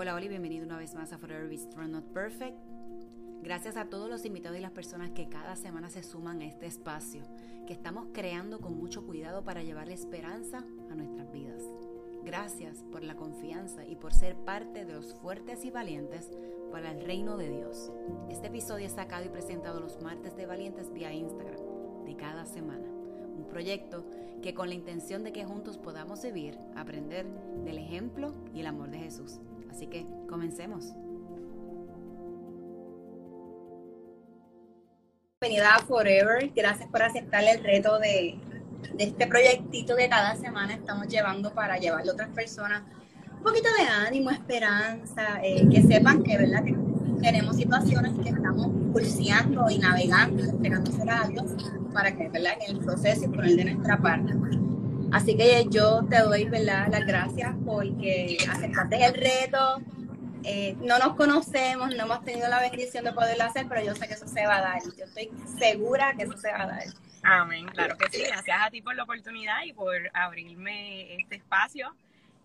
Hola, Oli, bienvenido una vez más a Forever Strong Not Perfect. Gracias a todos los invitados y las personas que cada semana se suman a este espacio, que estamos creando con mucho cuidado para llevarle esperanza a nuestras vidas. Gracias por la confianza y por ser parte de los fuertes y valientes para el reino de Dios. Este episodio es sacado y presentado los martes de Valientes vía Instagram de cada semana. Un proyecto que con la intención de que juntos podamos vivir, aprender del ejemplo y el amor de Jesús. Así que comencemos. Bienvenida a Forever. Gracias por aceptar el reto de, este proyectito que cada semana estamos llevando para llevarle a otras personas un poquito de ánimo, esperanza, eh, que sepan que, ¿verdad? que tenemos situaciones que estamos pulseando y navegando, esperando a Dios para que ¿verdad? en el proceso y por el de nuestra parte. Así que yo te doy ¿verdad? las gracias porque aceptaste el reto. Eh, no nos conocemos, no hemos tenido la bendición de poderlo hacer, pero yo sé que eso se va a dar. Yo estoy segura que eso se va a dar. Amén, claro que sí. Gracias a ti por la oportunidad y por abrirme este espacio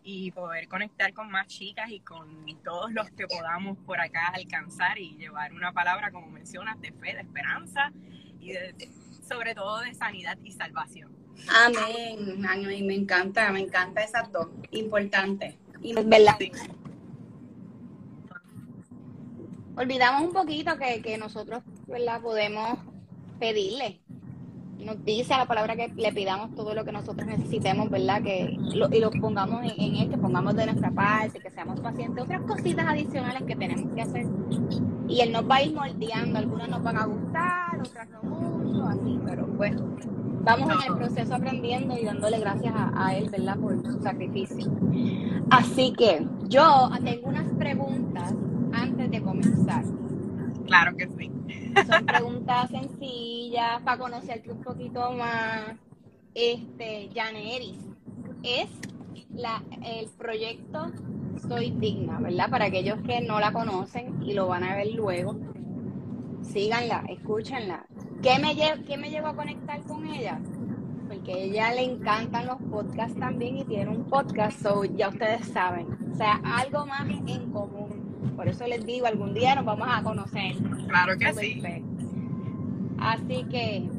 y poder conectar con más chicas y con todos los que podamos por acá alcanzar y llevar una palabra, como mencionas, de fe, de esperanza y de, sobre todo de sanidad y salvación. Amén, amén, me encanta, me encanta esas dos, importante. Es verdad. Olvidamos un poquito que, que nosotros, ¿verdad? Podemos pedirle nos dice la palabra que le pidamos todo lo que nosotros necesitemos, ¿verdad? Que lo, y lo pongamos en, en, él, que pongamos de nuestra parte, que seamos pacientes, otras cositas adicionales que tenemos que hacer. Y él nos va a ir moldeando, algunas nos van a gustar, otras no mucho, así, pero pues vamos en el proceso aprendiendo y dándole gracias a, a él, ¿verdad? Por su sacrificio. Así que yo tengo unas preguntas antes de comenzar. Claro que sí. Son preguntas sencillas para conocerte un poquito más. Este, Janeris, es la, el proyecto Soy Digna, ¿verdad? Para aquellos que no la conocen y lo van a ver luego, síganla, escúchenla. ¿Qué me, qué me llevó a conectar con ella? Porque a ella le encantan los podcasts también y tiene un podcast, so ya ustedes saben. O sea, algo más en común. Por eso les digo, algún día nos vamos a conocer. Claro que sí. Así que,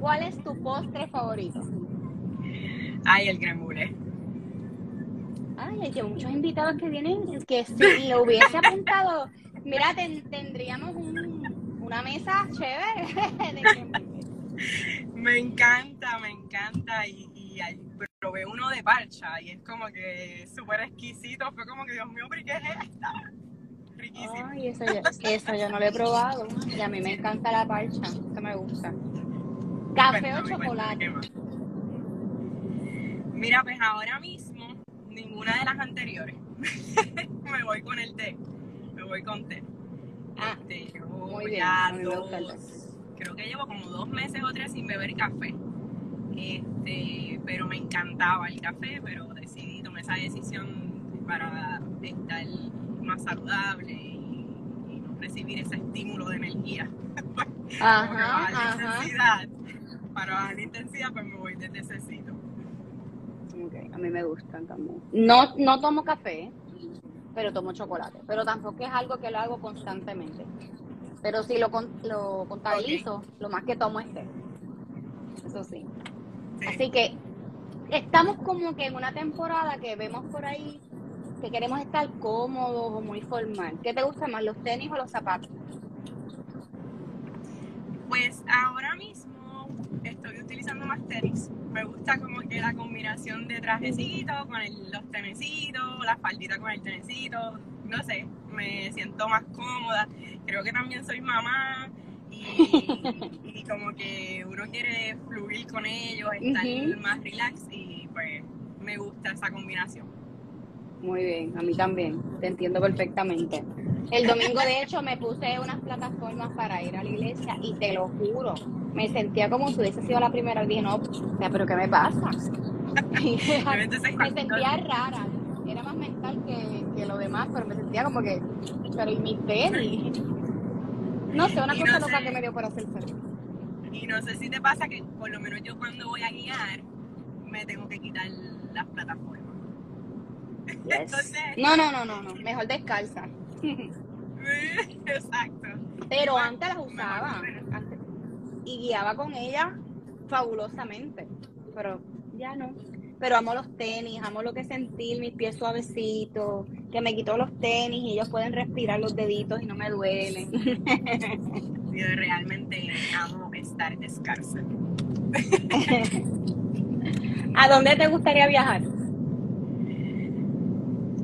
¿cuál es tu postre favorito? Ay, el cremule. Ay, hay que muchos invitados que vienen, que si lo hubiese apuntado, mira, ten, tendríamos un, una mesa chévere. Me encanta, me encanta y, y probé uno de parcha y es como que súper exquisito, fue como que Dios mío, ¿pero qué es esta? Riquísimo. Ay, eso yo, eso yo no lo he probado y a mí me encanta la parcha, eso me gusta. ¿Café o chocolate? Mira, pues ahora mismo ninguna de las anteriores. me voy con el té, me voy con té. Ah, este, yo muy bien, ya dos, creo que llevo como dos meses o tres sin beber café. Este, pero me encantaba el café, pero decidí tomar esa decisión para estar más saludable y, y no recibir ese estímulo de energía. Ajá, para bajar la intensidad, para bajar la intensidad, pues me voy de tececito. Okay, a mí me gustan también. No, no tomo café, pero tomo chocolate. Pero tampoco es algo que lo hago constantemente. Pero si lo, con- lo contabilizo, lo más que tomo es té. Eso sí. Sí. Así que estamos como que en una temporada que vemos por ahí que queremos estar cómodos o muy formal. ¿Qué te gusta más, los tenis o los zapatos? Pues ahora mismo utilizando más tenis. Me gusta como que la combinación de trajecito con el- los tenecitos, la faldita con el tenecito. No sé, me siento más cómoda. Creo que también soy mamá y, y como que uno quiere fluir con ellos, estar más relax y pues me gusta esa combinación. Muy bien, a mí también, te entiendo perfectamente. El domingo, de hecho, me puse unas plataformas para ir a la iglesia y te lo juro, me sentía como si hubiese sido la primera vez. Dije, no, o sea, pero ¿qué me pasa? Entonces, me sentía rara, era más mental que, que lo demás, pero me sentía como que, pero ¿y mi tenis? No sé, una Y cosa no loca sé. que me dio por hacer. Y no sé si te pasa que por lo menos yo cuando voy a guiar me tengo que quitar las plataformas. no, no, no, no, no, mejor descalza. Exacto. Pero antes las usaba y guiaba con ella fabulosamente, pero ya no. Pero amo los tenis, amo lo que sentir, mis pies suavecitos, que me quito los tenis y ellos pueden respirar los deditos y no me duelen. Yo realmente amo estar descalza. ¿A dónde te gustaría viajar?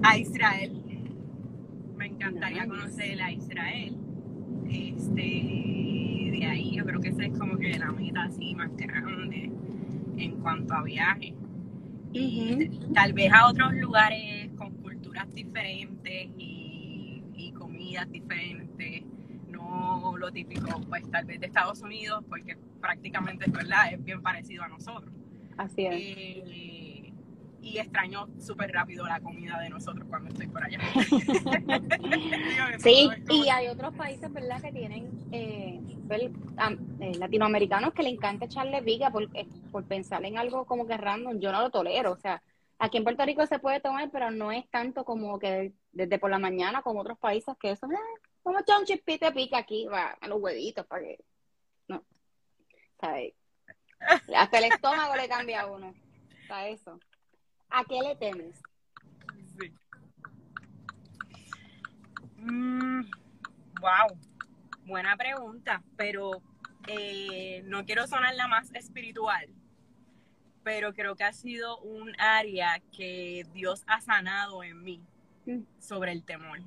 A Israel. Me encantaría conocer a Israel. Este, creo que esa es como que la meta así más grande en cuanto a viaje. Y tal vez a otros lugares con culturas diferentes y, y comidas diferentes no lo típico, pues tal vez de Estados Unidos, porque prácticamente ¿verdad? es bien parecido a nosotros. Así es. Eh, y extraño súper rápido la comida de nosotros cuando estoy por allá. sí, y hay otros países, ¿verdad?, que tienen eh, eh, latinoamericanos que le encanta echarle viga por, por pensar en algo como que random. Yo no lo tolero, o sea, aquí en Puerto Rico se puede tomar, pero no es tanto como que desde por la mañana como otros países que eso, Vamos a echar un chispito de pica aquí, va, a los huevitos, para que. No. ¿Sabes? Hasta el estómago le cambia a uno. Para eso. ¿A qué le temes? Sí. Mm, wow. Buena pregunta, pero eh, no quiero sonar la más espiritual, pero creo que ha sido un área que Dios ha sanado en mí mm. sobre el temor.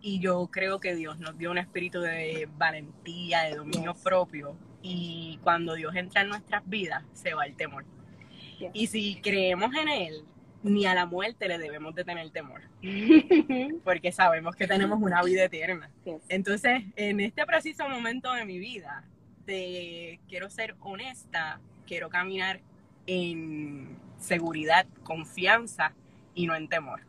Y, yo creo que Dios nos dio un espíritu de valentía, de dominio propio. Y cuando Dios entra en nuestras vidas, se va el temor. Y si creemos en Él, ni a la muerte le debemos de tener temor. Porque sabemos que tenemos una vida eterna. Entonces, en este preciso momento de mi vida, te, quiero ser honesta, quiero caminar en seguridad, confianza y no en temor.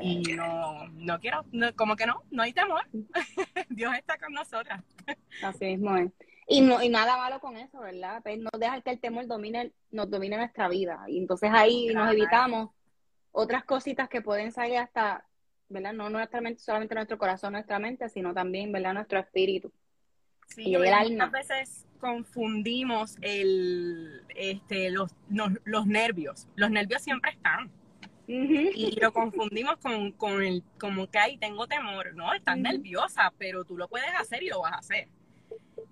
Y no, no quiero, como que no, no hay temor. Dios está con nosotras. Así mismo es. Y, no, y nada malo con eso, ¿verdad? Pues no dejar que el temor domine, nos domine nuestra vida. Y entonces ahí nos evitamos otras cositas que pueden salir hasta, ¿verdad? No nuestra solamente nuestro corazón, nuestra mente, sino también, ¿verdad? Nuestro espíritu. Sí, y el alma. Muchas veces confundimos el, este, los, los nervios. Los nervios siempre están y lo confundimos con, con, el, como que, ahí tengo temor, ¿no? Estás nerviosa, pero tú lo puedes hacer y lo vas a hacer.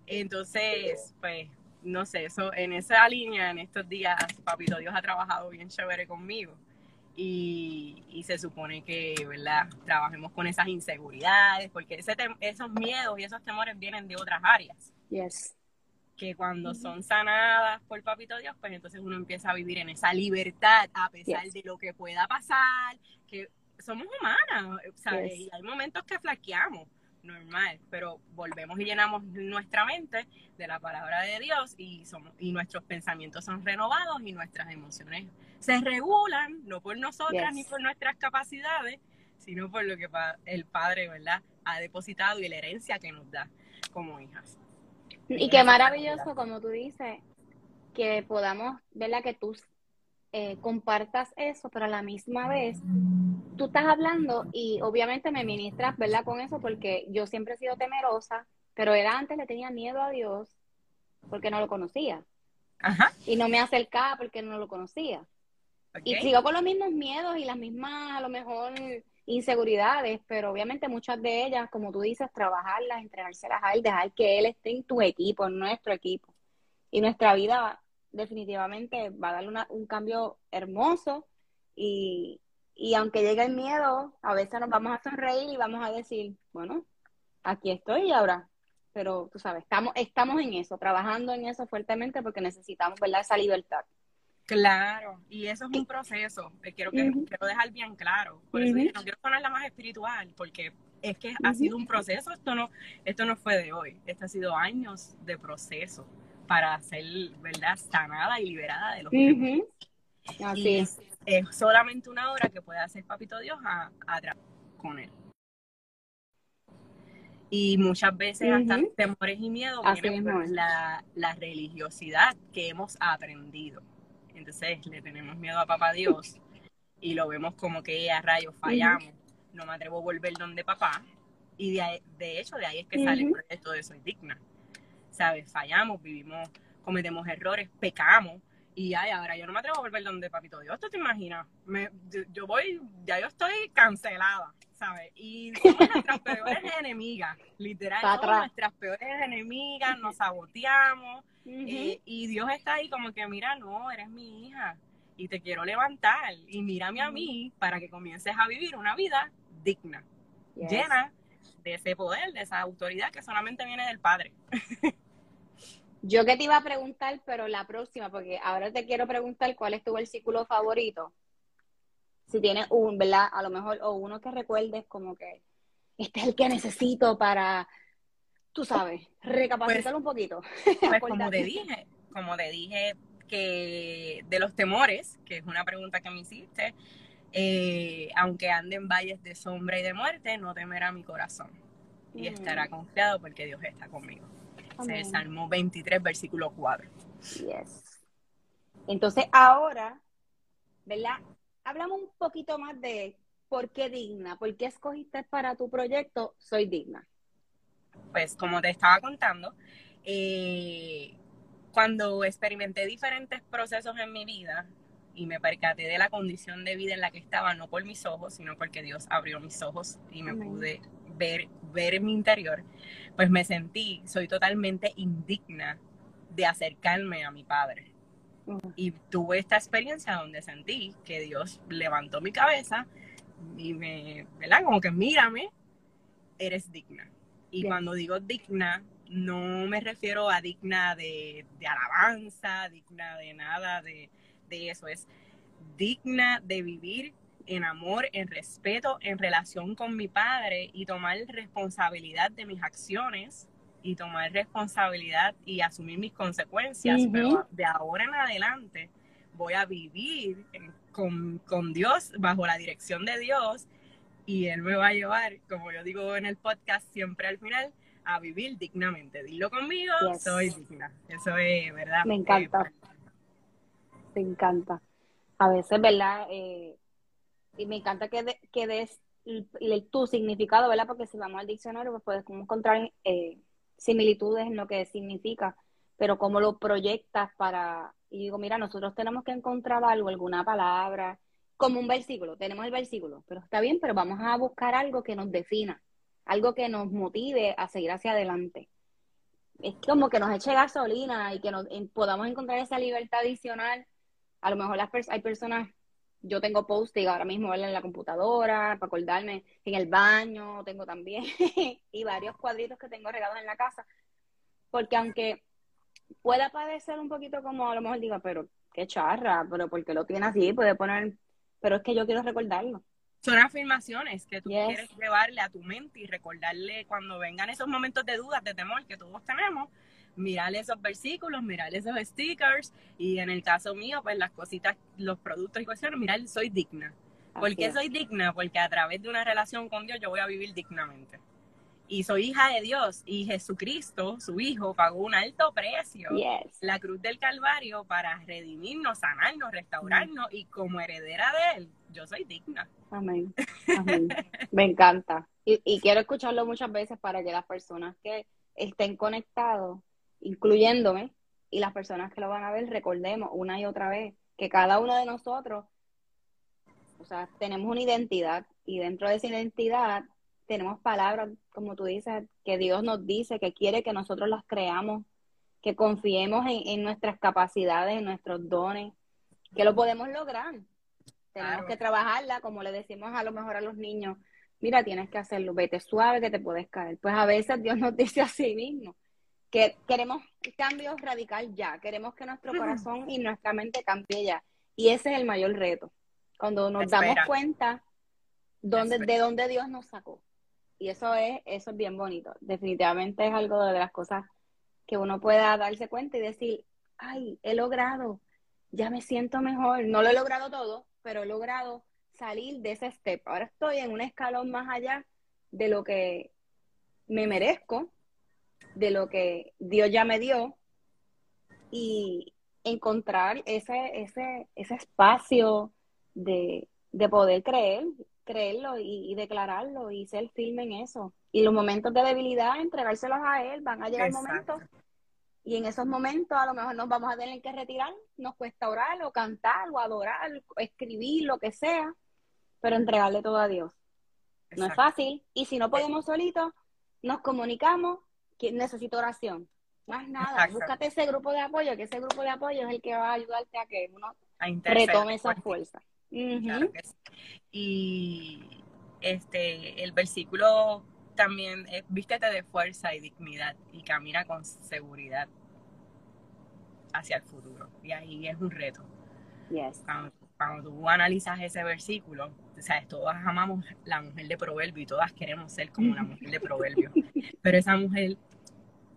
Entonces, pues, no sé, eso, en esa línea, en estos días, Papito Dios ha trabajado bien chévere conmigo. Y, y se supone que, ¿verdad? Trabajemos con esas inseguridades, porque ese esos miedos y esos temores vienen de otras áreas. Yes que cuando son sanadas por Papito Dios, pues entonces uno empieza a vivir en esa libertad a pesar de lo que pueda pasar, que somos humanas, ¿sabes? Y hay momentos que flaqueamos, normal, pero volvemos y llenamos nuestra mente de la palabra de Dios y somos y nuestros pensamientos son renovados y nuestras emociones se regulan, no por nosotras ni por nuestras capacidades, sino por lo que el Padre, ¿verdad? ha depositado y la herencia que nos da como hijas. Y qué maravilloso, como tú dices, que podamos, ¿verdad? Que tú eh, compartas eso, pero a la misma vez tú estás hablando y obviamente me ministras, ¿verdad? Con eso, porque yo siempre he sido temerosa, pero era antes le tenía miedo a Dios porque no lo conocía. Ajá. Y no me acercaba porque no lo conocía. Y sigo con los mismos miedos y las mismas, a lo mejor, inseguridades, pero obviamente muchas de ellas, como tú dices, trabajarlas, entrenárselas a él, dejar que él esté en tu equipo, en nuestro equipo. Y nuestra vida definitivamente va a darle un cambio hermoso y, y aunque llegue el miedo, a veces nos vamos a sonreír y vamos a decir, bueno, aquí estoy y ahora. Pero tú sabes, estamos, estamos en eso, trabajando en eso fuertemente porque necesitamos ¿verdad? esa libertad. Claro, y eso es un proceso, quiero, que, quiero dejar bien claro. Por eso no quiero ponerla más espiritual, porque es que ha sido un proceso, esto no, esto no fue de hoy, esto ha sido años de proceso para ser, ¿verdad?, sanada y liberada de los Así es. es. solamente una hora que puede hacer Papito Dios a, a con él. Y muchas veces hasta temores y miedos vienen por la, la religiosidad que hemos aprendido entonces le tenemos miedo a papá Dios y lo vemos como que a rayos fallamos, no me atrevo a volver donde papá. Y de, de hecho, de ahí es que sale el proyecto de Soy Digna. ¿Sabes? Fallamos, vivimos, cometemos errores, pecamos. Y ay, ahora yo no me atrevo a volver donde papito Dios, ¿tú te imaginas? Me, yo, voy, ya yo estoy cancelada, ¿sabes? Y somos nuestras peores enemigas, literal, somos nuestras peores enemigas, nos saboteamos. Eh, y Dios está ahí como que, mira, no, eres mi hija y te quiero levantar y mírame a mí para que comiences a vivir una vida digna, llena de ese poder, de esa autoridad que solamente viene del Padre. Yo que te iba a preguntar, pero la próxima, porque ahora te quiero preguntar cuál es tu versículo favorito. Si tienes un, ¿verdad? A lo mejor, o uno que recuerdes como que este es el que necesito para, tú sabes, recapacitar pues, un poquito. Pues como te dije, como te dije, que de los temores, que es una pregunta que me hiciste, eh, aunque ande en valles de sombra y de muerte, no temerá mi corazón y mm. estará confiado porque Dios está conmigo. Es Salmo 23, versículo 4. Yes. Entonces ahora, ¿verdad? Hablamos un poquito más de por qué digna, por qué escogiste para tu proyecto Soy Digna. Pues como te estaba contando, eh, cuando experimenté diferentes procesos en mi vida y me percaté de la condición de vida en la que estaba, no por mis ojos, sino porque Dios abrió mis ojos y me pude ver, ver mi interior, pues me sentí, soy totalmente indigna de acercarme a mi Padre. Y tuve esta experiencia donde sentí que Dios levantó mi cabeza y me, ¿verdad? Como que mírame, eres digna. Y cuando digo digna, no me refiero a digna de, alabanza, digna de nada de, eso, es digna de vivir en amor, en respeto, en relación con mi padre y tomar responsabilidad de mis acciones y tomar responsabilidad y asumir mis consecuencias, pero de ahora en adelante voy a vivir con, con Dios, bajo la dirección de Dios, y Él me va a llevar, como yo digo en el podcast siempre al final, a vivir dignamente. Dilo conmigo, soy digna. Eso es, ¿verdad? Me encanta. Me encanta. A veces, ¿verdad? Eh, y me encanta que, que des tu significado, ¿verdad? Porque si vamos al diccionario, pues podemos encontrar eh, similitudes en lo que significa, pero cómo lo proyectas para... Y digo, mira, nosotros tenemos que encontrar algo, alguna palabra, como un versículo, tenemos el versículo, pero está bien, pero vamos a buscar algo que nos defina algo que nos motive a seguir hacia adelante. Es como que nos eche gasolina y que nos, podamos encontrar esa libertad adicional. A lo mejor las hay personas, yo tengo posting ahora mismo en la computadora para acordarme, en el baño tengo también, y varios cuadritos que tengo regados en la casa. Porque aunque pueda parecer un poquito como a lo mejor diga, pero qué charra, pero porque lo tiene así, puede poner, pero es que yo quiero recordarlo son afirmaciones que tú quieres llevarle a tu mente y recordarle cuando vengan esos momentos de dudas, de temor que todos tenemos, mirarle esos versículos, mirarle esos stickers y en el caso mío, pues las cositas, los productos y cuestiones, mirar, soy digna. ¿Por qué soy digna? Porque a través de una relación con Dios yo voy a vivir dignamente y soy hija de Dios y Jesucristo, su hijo, pagó un alto precio, la cruz del Calvario, para redimirnos, sanarnos, restaurarnos y como heredera de él, yo soy digna. Amén. Me encanta. Y, quiero escucharlo muchas veces para que las personas que estén conectados, incluyéndome, y las personas que lo van a ver, recordemos una y otra vez que cada uno de nosotros, o sea, tenemos una identidad y dentro de esa identidad tenemos palabras, como tú dices, que Dios nos dice, que quiere que nosotros las creamos, que confiemos en, nuestras capacidades, en nuestros dones, que lo podemos lograr. Tenemos que trabajarla, como le decimos a lo mejor a los niños, mira, tienes que hacerlo, vete suave que te puedes caer. Pues a veces Dios nos dice a sí mismo que queremos cambios radical ya, queremos que nuestro corazón y nuestra mente cambie ya. Y ese es el mayor reto. Cuando nos damos cuenta dónde, de dónde Dios nos sacó. Y eso es, eso es bien bonito. Definitivamente es algo de las cosas que uno pueda darse cuenta y decir, ay, he logrado, ya me siento mejor. No lo he logrado todo, pero he logrado salir de ese step. Ahora estoy en un escalón más allá de lo que me merezco, de lo que Dios ya me dio y encontrar ese, ese, ese espacio de, de poder creer, creerlo y, declararlo y ser firme en eso. Y los momentos de debilidad, entregárselos a Él, van a llegar momentos. Y en esos momentos a lo mejor nos vamos a tener que retirar, nos cuesta orar o cantar o adorar, o escribir, lo que sea, pero entregarle todo a Dios. No es fácil. Y si no podemos solitos, nos comunicamos, que necesito oración. Más nada, búscate ese grupo de apoyo, que ese grupo de apoyo es el que va a ayudarte a que uno retome esa fuerza. Y este el versículo también es vístete de fuerza y dignidad y camina con seguridad hacia el futuro. Y ahí es un reto. Cuando, tú analizas ese versículo, sabes, todas amamos la mujer de proverbio y todas queremos ser como la mujer de proverbio. Pero esa mujer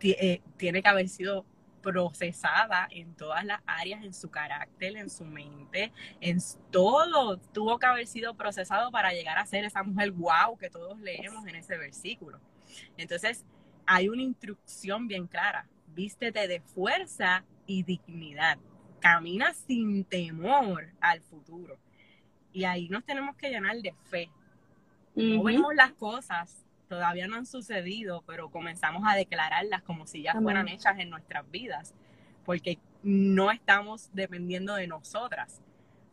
eh, tiene que haber sido procesada en todas las áreas, en su carácter, en su mente, en todo. Tuvo que haber sido procesado para llegar a ser esa mujer wow que todos leemos en ese versículo. Entonces, hay una instrucción bien clara. Vístete de fuerza y dignidad. Camina sin temor al futuro. Y ahí nos tenemos que llenar de fe. No vemos las cosas todavía no han sucedido, pero comenzamos a declararlas como si ya fueran hechas en nuestras vidas, porque no estamos dependiendo de nosotras,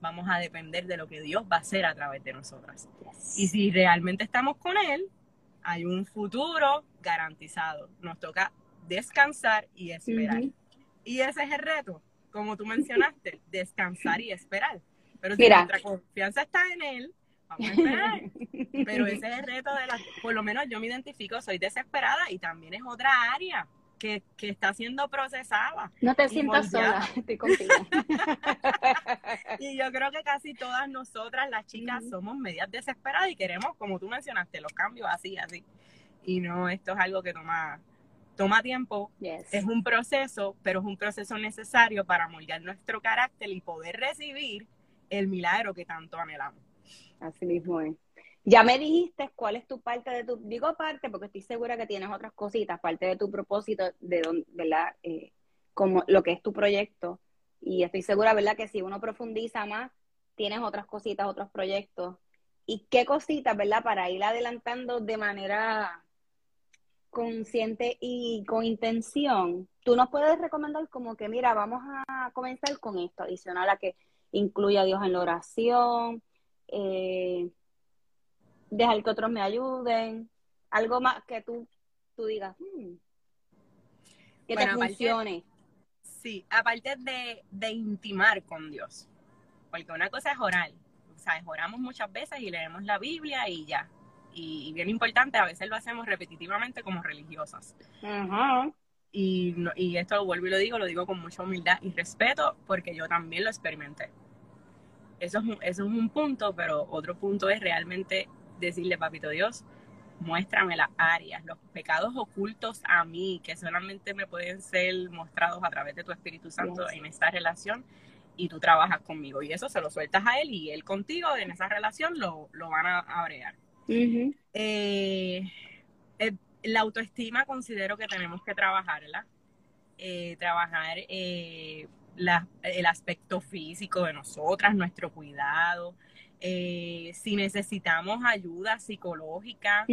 vamos a depender de lo que Dios va a hacer a través de nosotras. Y si realmente estamos con Él, hay un futuro garantizado. Nos toca descansar y esperar. Y ese es el reto, como tú mencionaste, descansar y esperar. Pero si nuestra confianza está en Él, vamos a esperar. Pero ese es el reto de la, por lo menos yo me identifico, soy desesperada y también es otra área que, que está siendo procesada. No te sientas sola, estoy contigo. y yo creo que casi todas nosotras, las chicas, somos medias desesperadas y queremos, como tú mencionaste, los cambios así, así. Y no, esto es algo que toma, toma tiempo, es un proceso, pero es un proceso necesario para moldear nuestro carácter y poder recibir el milagro que tanto anhelamos. Así mismo es. Ya me dijiste cuál es tu parte de tu, digo parte porque estoy segura que tienes otras cositas, parte de tu propósito, de donde, ¿verdad? Eh, como lo que es tu proyecto. Y estoy segura, ¿verdad? Que si uno profundiza más, tienes otras cositas, otros proyectos. ¿Y qué cositas, ¿verdad? Para ir adelantando de manera consciente y con intención, tú nos puedes recomendar como que, mira, vamos a comenzar con esto, adicional a que incluya a Dios en la oración, eh, dejar que otros me ayuden, algo más que tú, tú digas, hmm, que te funcione. sí, aparte de, de intimar con Dios, porque una cosa es orar, o sea, oramos muchas veces y leemos la Biblia y ya. Y, bien importante, a veces lo hacemos repetitivamente como religiosas. Y, y esto lo vuelvo y lo digo, lo digo con mucha humildad y respeto porque yo también lo experimenté. Eso es, un, punto, pero otro punto es realmente decirle, papito Dios, muéstrame las áreas, los pecados ocultos a mí, que solamente me pueden ser mostrados a través de tu Espíritu Santo en esta relación y tú trabajas conmigo. Y eso se lo sueltas a él y él contigo en esa relación lo, van a, a eh, la autoestima considero que tenemos que trabajarla. Eh, trabajar eh, el aspecto físico de nosotras, nuestro cuidado. Eh, si necesitamos ayuda psicológica,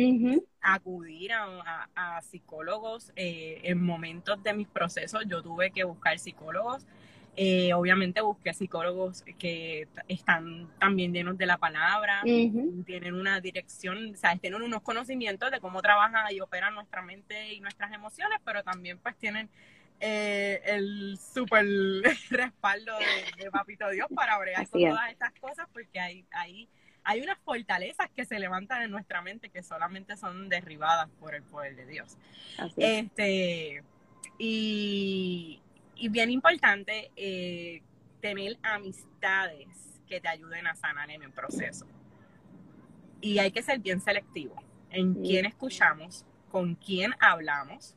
acudir a, psicólogos. En momentos de mis procesos yo tuve que buscar psicólogos. Eh, obviamente busqué psicólogos que están también llenos de la palabra, tienen una dirección, ¿sabes? tienen unos conocimientos de cómo trabaja y opera nuestra mente y nuestras emociones, pero también pues tienen eh, el super respaldo de, Papito Dios para bregar con todas estas cosas, porque hay, hay, hay unas fortalezas que se levantan en nuestra mente que solamente son derribadas por el poder de Dios. este y, y, bien importante eh, tener amistades que te ayuden a sanar en el proceso. Y hay que ser bien selectivo en quién escuchamos, con quién hablamos,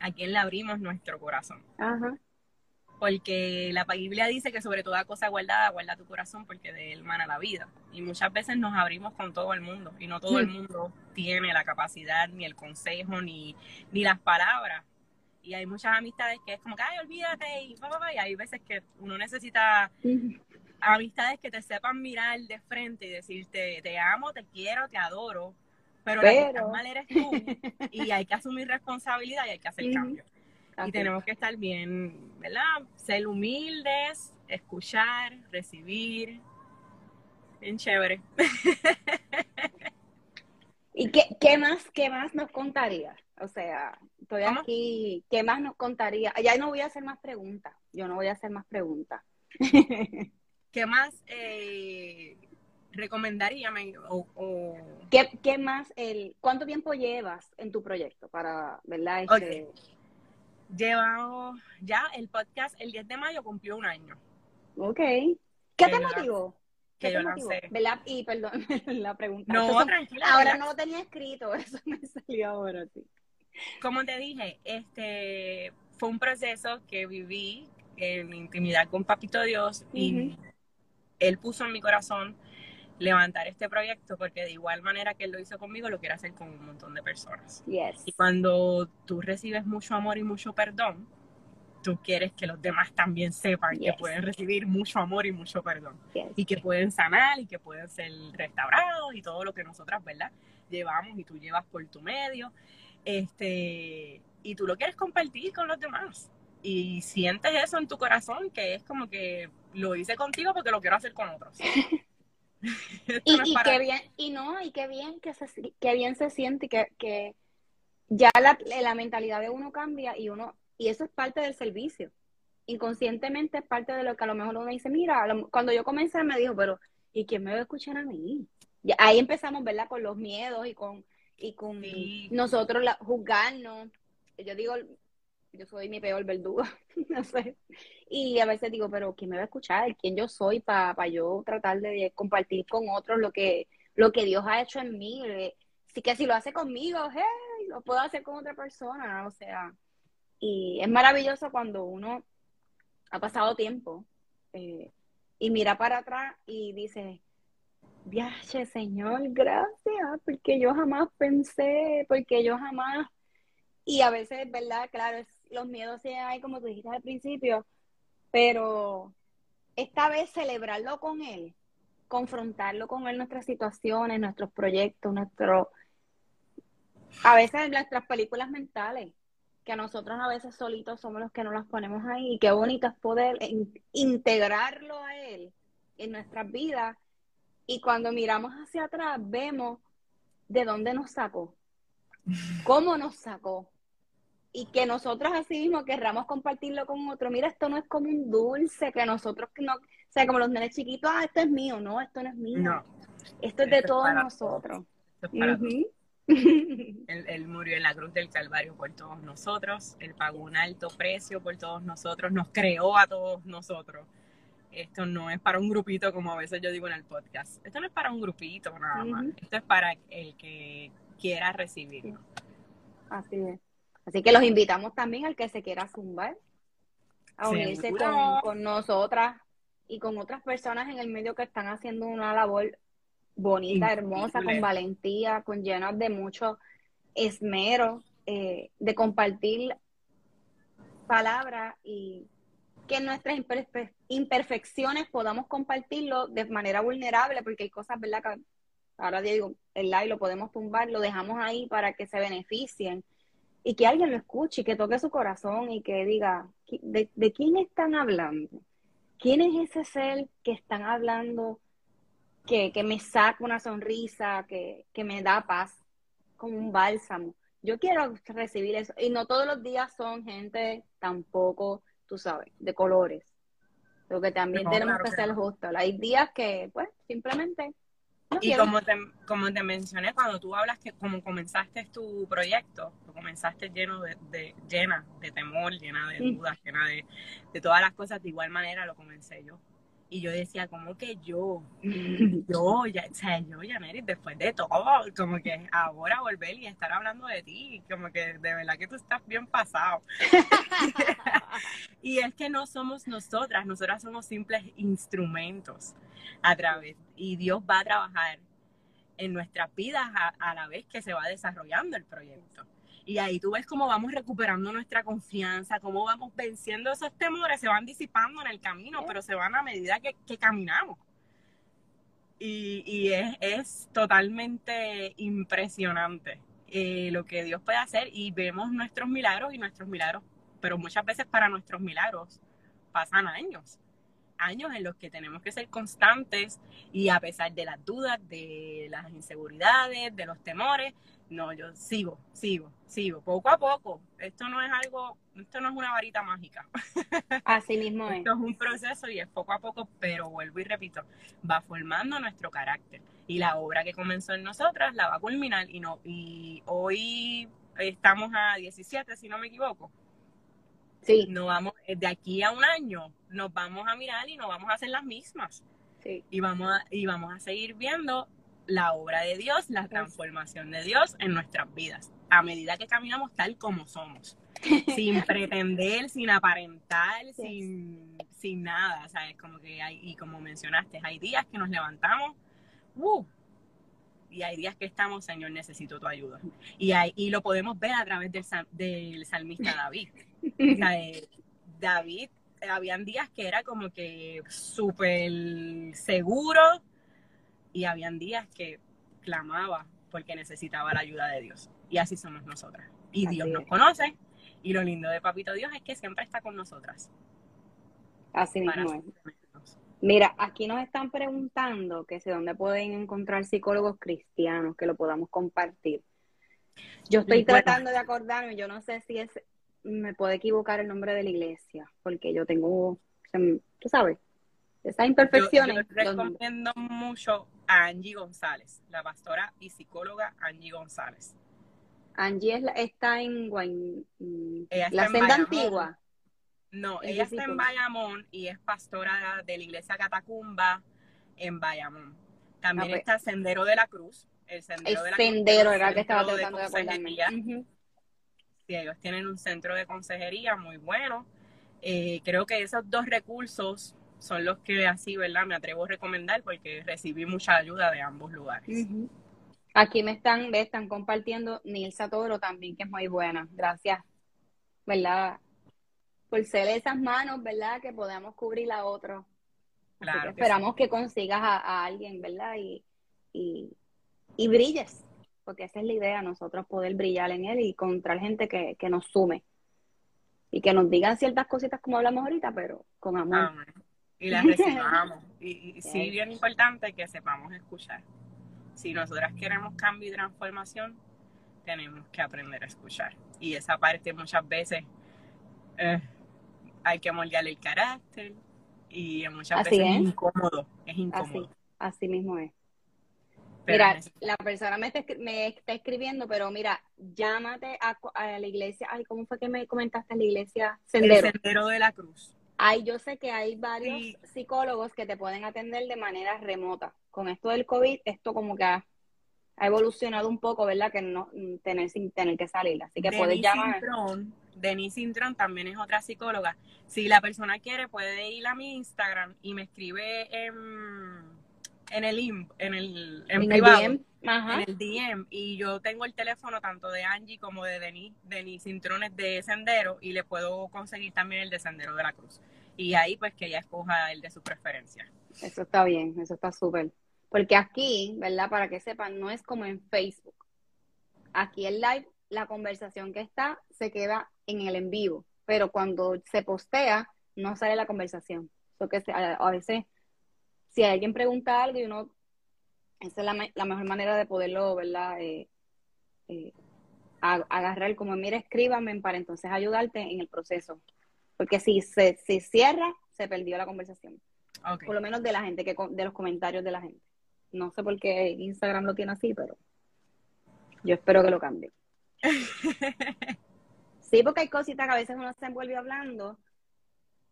a quién le abrimos nuestro corazón. Porque la Biblia dice que sobre toda cosa guardada, guarda tu corazón porque de él mana la vida. Y muchas veces nos abrimos con todo el mundo y no todo el mundo tiene la capacidad, ni el consejo, ni, ni las palabras. Y hay muchas amistades que es como que, ay, olvídate, y, y hay veces que uno necesita amistades que te sepan mirar de frente y decirte, te amo, te quiero, te adoro, pero, la que estás mal eres tú y hay que asumir responsabilidad y hay que hacer cambio. Y tenemos que estar bien, ¿verdad? Ser humildes, escuchar, recibir. Bien chévere. ¿Y qué, qué más, qué más nos contaría? O sea, estoy aquí, ¿qué más nos contaría? Ya no voy a hacer más preguntas, yo no voy a hacer más preguntas. ¿Qué más eh, recomendaría? O, ¿Qué, más, el, cuánto tiempo llevas en tu proyecto para, verdad? Este... Llevamos, ya el podcast el 10 de mayo cumplió un año. Ok. ¿Qué te motivó? que yo no sé. ¿Verdad? Y perdón, la pregunta. No, tranquila. Ahora no lo tenía escrito, eso me salió ahora, sí. Como te dije, este fue un proceso que viví en intimidad con Papito Dios y él puso en mi corazón levantar este proyecto porque de igual manera que él lo hizo conmigo, lo quiere hacer con un montón de personas. Y cuando tú recibes mucho amor y mucho perdón, tú quieres que los demás también sepan que pueden recibir mucho amor y mucho perdón. Y que pueden sanar y que pueden ser restaurados y todo lo que nosotras, ¿verdad? Llevamos y tú llevas por tu medio. Este, y tú lo quieres compartir con los demás. Y sientes eso en tu corazón, que es como que lo hice contigo porque lo quiero hacer con otros. y, qué bien, y no, y qué bien que se, qué bien se siente que, que ya la, la mentalidad de uno cambia y uno, y eso es parte del servicio. Inconscientemente es parte de lo que a lo mejor uno dice, mira, cuando yo comencé me dijo, pero ¿y quién me va a escuchar a mí? Y ahí empezamos, ¿verdad? Con los miedos y con, y con nosotros la, juzgarnos. Yo digo, yo soy mi peor verdugo, no sé. Y a veces digo, pero ¿quién me va a escuchar? ¿Quién yo soy para yo tratar de compartir con otros lo que, lo que Dios ha hecho en mí? Así que si lo hace conmigo, hey, lo puedo hacer con otra persona, o sea. Y es maravilloso cuando uno ha pasado tiempo eh, y mira para atrás y dice, viaje, Señor, gracias, porque yo jamás pensé, porque yo jamás... Y a veces, ¿verdad? Claro, los miedos sí hay, como tú dijiste al principio, pero esta vez celebrarlo con él, confrontarlo con él, nuestras situaciones, nuestros proyectos, nuestro, a veces nuestras películas mentales, que a nosotros a veces solitos somos los que no las ponemos ahí, y qué bonito es poder integrarlo a él en nuestras vidas, y cuando miramos hacia atrás vemos de dónde nos sacó, cómo nos sacó, y que nosotros así mismo querramos compartirlo con otro. Mira, esto no es como un dulce que nosotros no, o sea, como los nenes chiquitos, ah, esto es mío, no, esto no es mío. No. Esto es de todos nosotros. él, murió en la cruz del Calvario por todos nosotros, él pagó un alto precio por todos nosotros, nos creó a todos nosotros. Esto no es para un grupito, como a veces yo digo en el podcast. Esto no es para un grupito nada más. Esto es para el que quiera recibirlo. Así es. Así que los invitamos también al que se quiera zumbar, a unirse con, nosotras y con otras personas en el medio que están haciendo una labor bonita, hermosa, con valentía, con llenas de mucho esmero, eh, de compartir palabras y que nuestras imperfecciones podamos compartirlo de manera vulnerable, porque hay cosas, ¿verdad? Que ahora digo, el live lo podemos tumbar, lo dejamos ahí para que se beneficien y que alguien lo escuche y que toque su corazón y que diga, ¿de, quién están hablando? ¿Quién es ese ser que están hablando que, me saca una sonrisa, que, me da paz, como un bálsamo? Yo quiero recibir eso. Y no todos los días son gente tampoco, tú sabes, de colores. Lo que también tenemos que ser justos. Hay días que, pues, simplemente y como te, como te mencioné, cuando tú hablas que como comenzaste tu proyecto, tú comenzaste lleno de, llena de temor, llena de dudas, llena de, de todas las cosas, de igual manera lo comencé yo. Y yo decía, como que yo? Yo, ya, o sea, yo, Janeris, después de todo, como que ahora volver y estar hablando de ti, como que de verdad que tú estás bien pasado. y es que no somos nosotras, nosotras somos simples instrumentos a través, y Dios va a trabajar en nuestras vidas a, la vez que se va desarrollando el proyecto. Y ahí tú ves cómo vamos recuperando nuestra confianza, cómo vamos venciendo esos temores, se van disipando en el camino, pero se van a medida que, caminamos. Y, es, es, totalmente impresionante eh, lo que Dios puede hacer y vemos nuestros milagros y nuestros milagros, pero muchas veces para nuestros milagros pasan años años en los que tenemos que ser constantes y a pesar de las dudas, de las inseguridades, de los temores, no, yo sigo, sigo, sigo, poco a poco. Esto no es algo, esto no es una varita mágica. Así mismo es. Esto es un proceso y es poco a poco, pero vuelvo y repito, va formando nuestro carácter. Y la obra que comenzó en nosotras la va a culminar y, no, y hoy estamos a 17, si no me equivoco. Sí. No vamos, eh, de aquí a un año nos vamos a mirar y no vamos a hacer las mismas. Sí. Y vamos a, y vamos a seguir viendo la obra de Dios, la transformación de Dios en nuestras vidas, a medida que caminamos tal como somos, sin pretender, sin aparentar, sin, sin nada, ¿sabes? Como que hay, y como mencionaste, hay días que nos levantamos, uh, y hay días que estamos, Señor, necesito tu ayuda. Y, hay, y lo podemos ver a través del, del salmista David. David, habían días que era como que súper seguro y habían días que clamaba porque necesitaba la ayuda de Dios. Y así somos nosotras. Y Dios nos conoce. Y lo lindo de Papito Dios es que siempre está con nosotras. Así mismo es. Mira, aquí nos están preguntando que si dónde pueden encontrar psicólogos cristianos que lo podamos compartir. Yo estoy tratando de acordarme, yo no sé si es me puedo equivocar el nombre de la iglesia, porque yo tengo, tú sabes, esas imperfecciones. Yo, recomiendo mucho a Angie González, la pastora y psicóloga Angie González. Angie está en la senda antigua. No, ella está en Bayamón y es pastora de la iglesia Catacumba en Bayamón. También ah, pues. está Sendero de la Cruz. El Sendero de la Sendero Cruz, era que estaba tratando de, de Sí, ellos tienen un centro de consejería muy bueno. Eh, creo que esos dos recursos son los que así, ¿verdad? Me atrevo a recomendar porque recibí mucha ayuda de ambos lugares. Aquí me están, me están compartiendo Nilsa Toro también, que es muy buena. Gracias, ¿verdad? Por ser esas manos, ¿verdad? Que podamos cubrir a otro. Claro esperamos que consigas a, alguien, ¿verdad? Y, y, y brilles porque esa es la idea, nosotros poder brillar en él y encontrar gente que, nos sume y que nos digan ciertas cositas como hablamos ahorita, pero con amor. Y las recibamos. y, y sí, bien importante que sepamos escuchar. Si nosotras queremos cambio y transformación, tenemos que aprender a escuchar. Y esa parte muchas veces eh, hay que moldear el carácter y muchas veces es. incómodo. Es incómodo. así mismo es mira, la persona me está, me está, escribiendo, pero mira, llámate a, la iglesia. Ay, ¿cómo fue que me comentaste la iglesia? Sendero. El Sendero de la Cruz. Ay, yo sé que hay varios psicólogos que te pueden atender de manera remota. Con esto del COVID, esto como que ha, evolucionado un poco, ¿verdad? Que no tener sin tener que salir. Así que puedes llamar. Denise Intron también es otra psicóloga. Si la persona quiere, puede ir a mi Instagram y me escribe en en el en el en, privado, el En el DM y yo tengo el teléfono tanto de Angie como de Denis, Denis Cintrones de Sendero y le puedo conseguir también el de Sendero de la Cruz. Y ahí pues que ella escoja el de su preferencia. Eso está bien, eso está súper. Porque aquí, ¿verdad? Para que sepan, no es como en Facebook. Aquí el live, la conversación que está se queda en el en vivo, pero cuando se postea no sale la conversación. A veces si alguien pregunta algo y uno, esa es la, mejor manera de poderlo, ¿verdad? Eh, eh, agarrar como, mira, escríbame para entonces ayudarte en el proceso. Porque si se si cierra, se perdió la conversación. Por lo menos de la gente, que de los comentarios de la gente. No sé por qué Instagram lo tiene así, pero yo espero que lo cambie. sí, porque hay cositas que a veces uno se envuelve hablando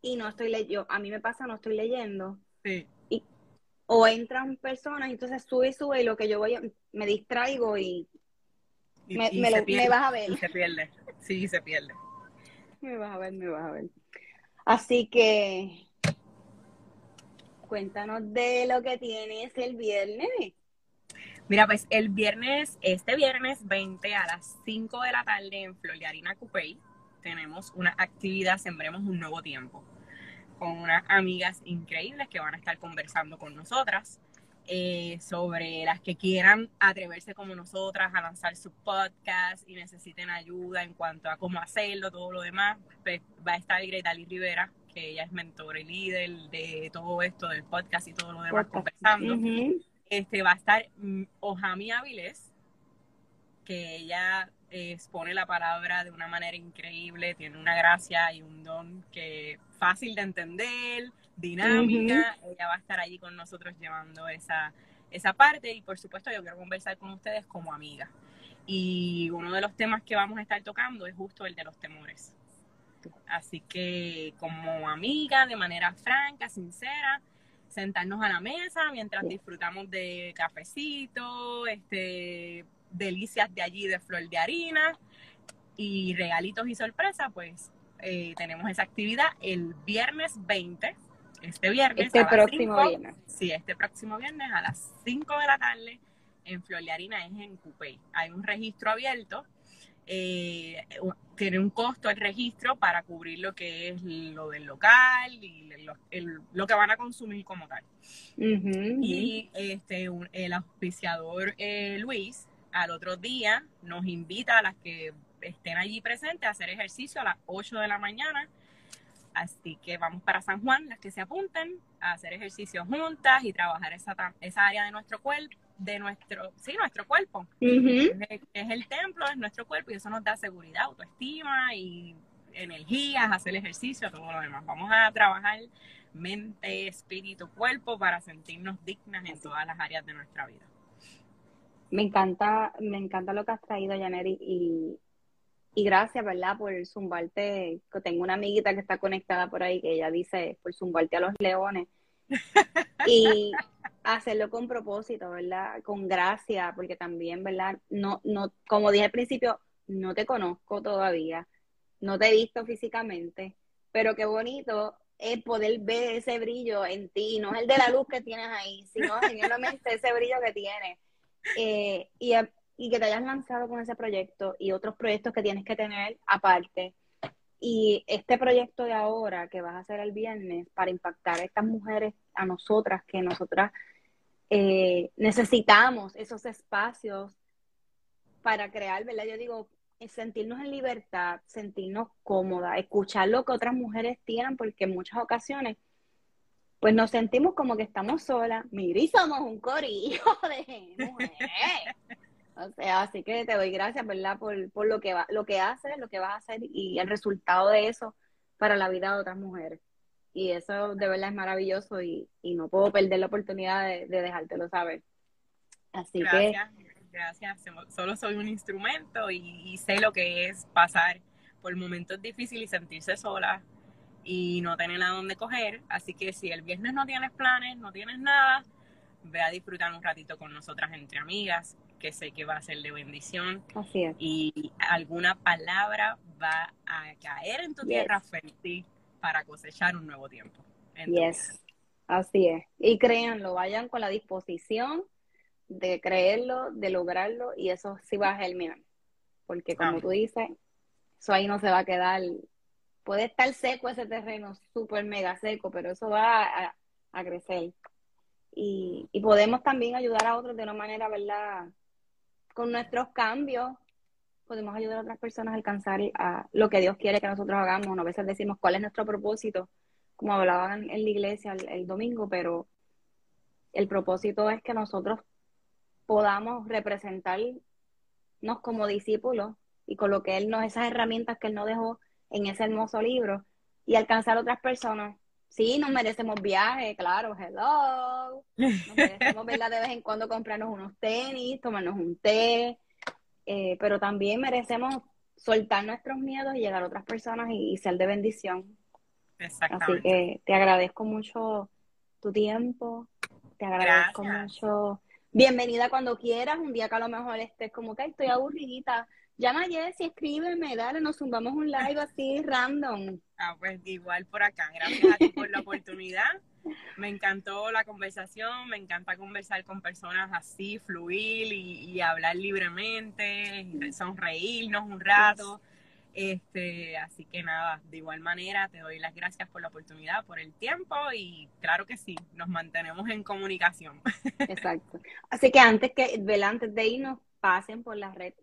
y no estoy leyendo. A mí me pasa, no estoy leyendo. Sí o entran personas, entonces sube y sube y lo que yo voy, me distraigo y, me, vas a ver. Y se pierde, sí, se pierde. Me vas a ver, me vas a ver. Así que cuéntanos de lo que tienes el viernes. Mira, pues el viernes, este viernes 20 a las 5 de la tarde en Floriarina Coupey, tenemos una actividad, Sembremos un Nuevo Tiempo, con unas amigas increíbles que van a estar conversando con nosotras eh, sobre las que quieran atreverse como nosotras a lanzar su podcast y necesiten ayuda en cuanto a cómo hacerlo, todo lo demás. Pues va a estar Greta Lee Rivera, que ella es mentora y líder de todo esto del podcast y todo lo demás conversando. Este va a estar mm, Ojami Avilés, que ella expone la palabra de una manera increíble, tiene una gracia y un don que fácil de entender, dinámica. Ella va a estar allí con nosotros llevando esa, esa parte y por supuesto yo quiero conversar con ustedes como amiga. Y uno de los temas que vamos a estar tocando es justo el de los temores. Así que como amiga, de manera franca, sincera, sentarnos a la mesa mientras disfrutamos de cafecito, este, delicias de allí de flor de harina y regalitos y sorpresas, pues eh, tenemos esa actividad el viernes 20, este viernes. Este próximo viernes. Sí, este próximo viernes a las 5 de la tarde en Flor de Harina es en Cupey. Hay un registro abierto. Eh, tiene un costo el registro para cubrir lo que es lo del local y lo, que van a consumir como tal. Y este, el auspiciador eh, Luis al otro día nos invita a las que estén allí presentes a hacer ejercicio a las 8 de la mañana. Así que vamos para San Juan, las que se apunten a hacer ejercicio juntas y trabajar esa, esa área de nuestro cuerpo, de nuestro, sí, nuestro cuerpo. es, el templo, es nuestro cuerpo y eso nos da seguridad, autoestima y energías, hacer ejercicio, todo lo demás. Vamos a trabajar mente, espíritu, cuerpo para sentirnos dignas en todas las áreas de nuestra vida. Me encanta, me encanta lo que has traído, Janeri, y, gracias, ¿verdad? Por zumbarte. Tengo una amiguita que está conectada por ahí que ella dice, por zumbarte a los leones. y hacerlo con propósito, ¿verdad? Con gracia, porque también, ¿verdad? No, no, como dije al principio, no te conozco todavía, no te he visto físicamente, pero qué bonito es poder ver ese brillo en ti, no es el de la luz que tienes ahí, sino genuinamente ese brillo que tienes. Eh, y, y, que te hayas lanzado con ese proyecto y otros proyectos que tienes que tener aparte. Y este proyecto de ahora que vas a hacer el viernes para impactar a estas mujeres, a nosotras, que nosotras eh, necesitamos esos espacios para crear, ¿verdad? Yo digo, sentirnos en libertad, sentirnos cómodas, escuchar lo que otras mujeres tienen, porque en muchas ocasiones pues nos sentimos como que estamos solas. Mira, y somos un corillo de mujeres. O sea, así que te doy gracias, ¿verdad? Por, por lo que va, lo que haces, lo que vas a hacer y el resultado de eso para la vida de otras mujeres. Y eso de verdad es maravilloso y, no puedo perder la oportunidad de, dejártelo saber. Así gracias, que. Gracias, solo soy un instrumento y, y sé lo que es pasar por momentos difíciles y sentirse sola y no tener a dónde coger. Así que si el viernes no tienes planes, no tienes nada, ve a disfrutar un ratito con nosotras entre amigas, que sé que va a ser de bendición. Así es. Y alguna palabra va a caer en tu tierra fértil para cosechar un nuevo tiempo. Yes. Así es. Y créanlo, vayan con la disposición de creerlo, de lograrlo, y eso sí va a germinar. Porque como tú dices, eso ahí no se va a quedar puede estar seco ese terreno, súper mega seco, pero eso va a, crecer. Y, podemos también ayudar a otros de una manera, ¿verdad? Con nuestros cambios, podemos ayudar a otras personas a alcanzar a lo que Dios quiere que nosotros hagamos. A veces decimos cuál es nuestro propósito, como hablaban en la iglesia el, domingo, pero el propósito es que nosotros podamos representarnos como discípulos y con lo que Él nos, esas herramientas que Él nos dejó, en ese hermoso libro y alcanzar a otras personas. Sí, nos merecemos viajes, claro, hello. Nos merecemos verla de vez en cuando comprarnos unos tenis, tomarnos un té, eh, pero también merecemos soltar nuestros miedos y llegar a otras personas y, ser de bendición. Exactamente. Así que te agradezco mucho tu tiempo, te agradezco mucho. Bienvenida cuando quieras, un día que a lo mejor estés como que estoy aburridita, Llama a Jessy, escríbeme, dale, nos zumbamos un live así random. Ah, pues igual por acá. Gracias a ti por la oportunidad. Me encantó la conversación, me encanta conversar con personas así, fluir y, y hablar libremente, sonreírnos un rato. Este, así que nada, de igual manera te doy las gracias por la oportunidad, por el tiempo y claro que sí, nos mantenemos en comunicación. Exacto. Así que antes que, antes de irnos, pasen por la red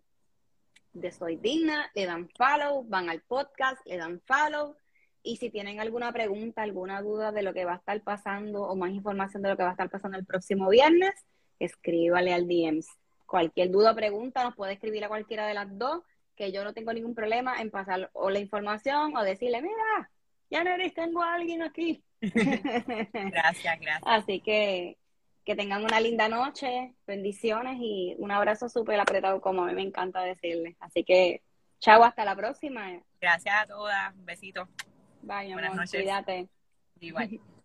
de Soy Digna, le dan follow, van al podcast, le dan follow. Y si tienen alguna pregunta, alguna duda de lo que va a estar pasando o más información de lo que va a estar pasando el próximo viernes, escríbale al DMs. Cualquier duda o pregunta nos puede escribir a cualquiera de las dos que yo no tengo ningún problema en pasar o la información o decirle, mira, ya no eres, tengo a alguien aquí. gracias, gracias. Así que que tengan una linda noche, bendiciones y un abrazo súper apretado como a mí me encanta decirles. Así que, chao, hasta la próxima. Gracias a todas, besitos. Bye, Buenas amor, noches. cuídate. Igual.